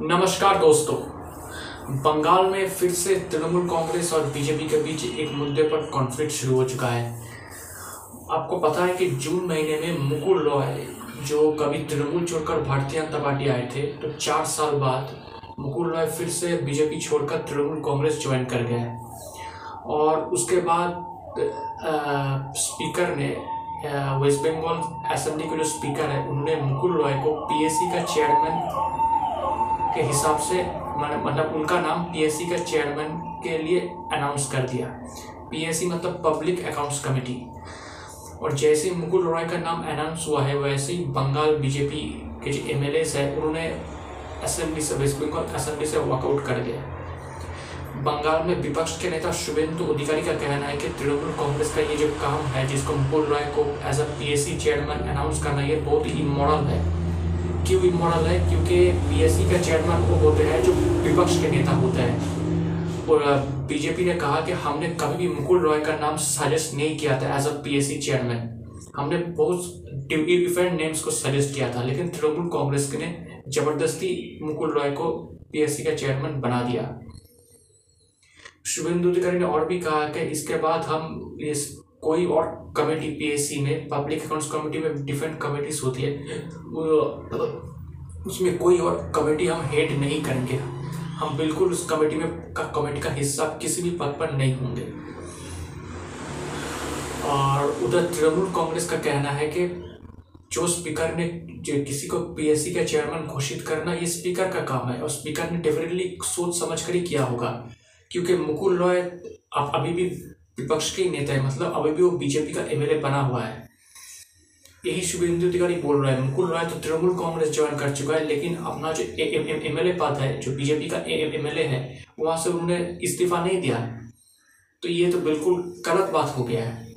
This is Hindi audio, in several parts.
नमस्कार दोस्तों। बंगाल में फिर से तृणमूल कांग्रेस और बीजेपी के बीच एक मुद्दे पर कॉन्फ्लिक्ट शुरू हो चुका है। आपको पता है कि जून महीने में मुकुल रॉय जो कभी तृणमूल छोड़कर भारतीय जनता पार्टी आए थे तो चार साल बाद मुकुल रॉय फिर से बीजेपी छोड़कर तृणमूल कांग्रेस ज्वाइन कर गए। और उसके बाद आ, स्पीकर ने वेस्ट बंगाल असेंबली के जो स्पीकर है उन्होंने मुकुल रॉय को पीएससी का चेयरमैन के हिसाब से मतलब उनका नाम पीएससी का चेयरमैन के लिए अनाउंस कर दिया। पीएससी मतलब पब्लिक अकाउंट्स कमेटी और जैसे मुकुल रॉय का नाम अनाउंस हुआ है, वैसे ही बंगाल बीजेपी के जो एम एल है, उन्होंने असेंबली से वेस्ट बंगाल असेंबली से वॉकआउट कर दिया। बंगाल में विपक्ष के नेता शुभेंदु अधिकारी का कहना है कि तृणमूल कांग्रेस का ये जो काम है, जिसको मुकुल रॉय को as a PSC chairman announce करना, ये बहुत ही इमोरल है। क्यों इमोरल है? क्योंकि पीएससी का चेयरमैन वो होते हैं, जो विपक्ष के नेता होते हैं। और बीजेपी ने कहा कि हमने कभी भी मुकुल रॉय का नाम सजेस्ट नहीं किया था एज अ पीएससी चेयरमैन हमने बहुत डिफरेंट नेम्स को सजेस्ट किया था, लेकिन तृणमूल कांग्रेस ने ज़बरदस्ती मुकुल रॉय को पीएससी का चेयरमैन बना दिया। शुभेंदु अधिकारी ने और भी कहा कि इसके बाद हम इस कोई और कमेटी पीएससी में पब्लिक अकाउंट्स कमेटी में डिफरेंट कमेटीज होती है उसमें कोई और कमेटी हम हेड नहीं करेंगे। हम बिल्कुल उस कमेटी में, का कमेटी का हिस्सा किसी भी पद पर नहीं होंगे। और उधर तृणमूल कांग्रेस का कहना है कि, जो स्पीकर ने, जो किसी को पीएससी का चेयरमैन घोषित करना, ये स्पीकर का काम है। और स्पीकर ने डेफिनेटली सोच समझ कर ही किया होगा। क्योंकि मुकुल रॉय अभी भी विपक्ष के नेता है मतलब अभी भी वो बीजेपी का एमएलए बना हुआ है। यही शुभेंदु अधिकारी बोल रहा है। मुकुल रॉय तो तृणमूल कांग्रेस ज्वाइन कर चुका है, लेकिन अपना जो एम एल ए पद है, जो बीजेपी का एम एल है, वहाँ से उन्होंने इस्तीफा नहीं दिया। तो ये तो बिल्कुल गलत बात हो गया है।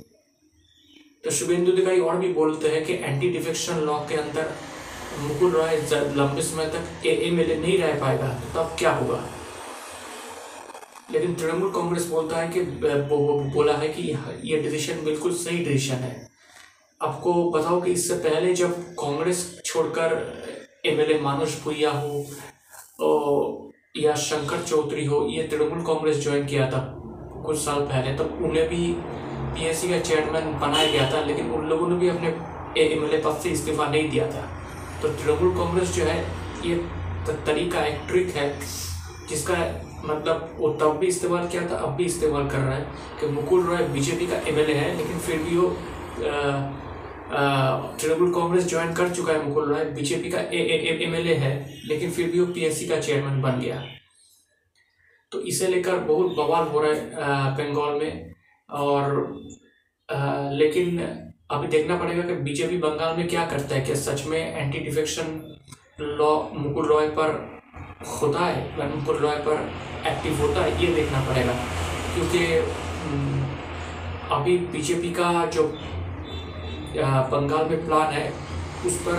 तो शुभेंदु अधिकारी और भी बोलते हैं कि एंटी डिफेक्शन लॉ के अंदर मुकुल रॉय लंबे समय तक एम एल ए नहीं रह पाएगा तो तब क्या होगा? लेकिन तृणमूल कांग्रेस बोलता है कि बोला है कि ये डिसीज़न बिल्कुल सही डिसीज़न है। आपको बताओ कि इससे पहले जब कांग्रेस छोड़कर एम एमएलए मानुष भुइया हो या शंकर चौधरी हो, ये तृणमूल कांग्रेस ज्वाइन किया था कुछ साल पहले, तब उन्हें भी पीएससी का चेयरमैन बनाया गया था, लेकिन उन लोगों ने भी अपने एमएलए पद से इस्तीफा नहीं दिया था। तो तृणमूल कांग्रेस जो है, ये तरीका, एक ट्रिक है, जिसका मतलब वो तब भी इस्तेमाल किया था अब भी इस्तेमाल कर रहा है कि मुकुल रॉय बीजेपी का एमएलए है लेकिन फिर भी वो तृणमूल कांग्रेस ज्वाइन कर चुका है मुकुल रॉय बीजेपी का एम एल है लेकिन फिर भी वो पीएससी का चेयरमैन बन गया। तो इसे लेकर बहुत बवाल हो रहा है बंगाल में और आ, लेकिन अभी देखना पड़ेगा कि बीजेपी बंगाल में क्या करता है क्या सच में anti defection law Mukul Roy पर होता है रॉय पर एक्टिव होता है ये देखना पड़ेगा। क्योंकि हम्म, अभी बीजेपी का जो बंगाल में प्लान है उस पर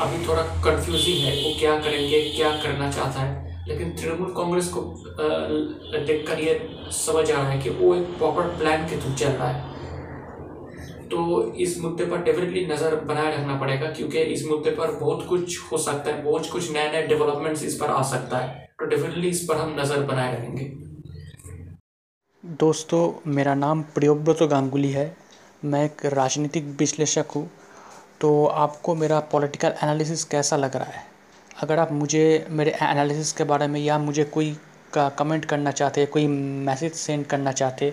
अभी थोड़ा कंफ्यूजिंग है वो क्या करेंगे क्या करना चाहता है। लेकिन तृणमूल कांग्रेस को देखकर ये समझ आ रहा है कि वो एक प्रॉपर प्लान के थ्रू चल रहा है। तो इस मुद्दे पर डेफिनेटली नज़र बनाए रखना पड़ेगा, क्योंकि इस मुद्दे पर बहुत कुछ हो सकता है, बहुत कुछ नए नए डेवलपमेंट्स इस पर आ सकता है। तो डेफिनेटली इस पर हम नज़र बनाए रखेंगे दोस्तों, मेरा नाम प्रियोव्रत गांगुली है। मैं एक राजनीतिक विश्लेषक हूँ। तो आपको मेरा पॉलिटिकल एनालिसिस कैसा लग रहा है? अगर आप मुझे, मेरे एनालिसिस के बारे में या मुझे कोई का कमेंट करना चाहते कोई मैसेज सेंड करना चाहते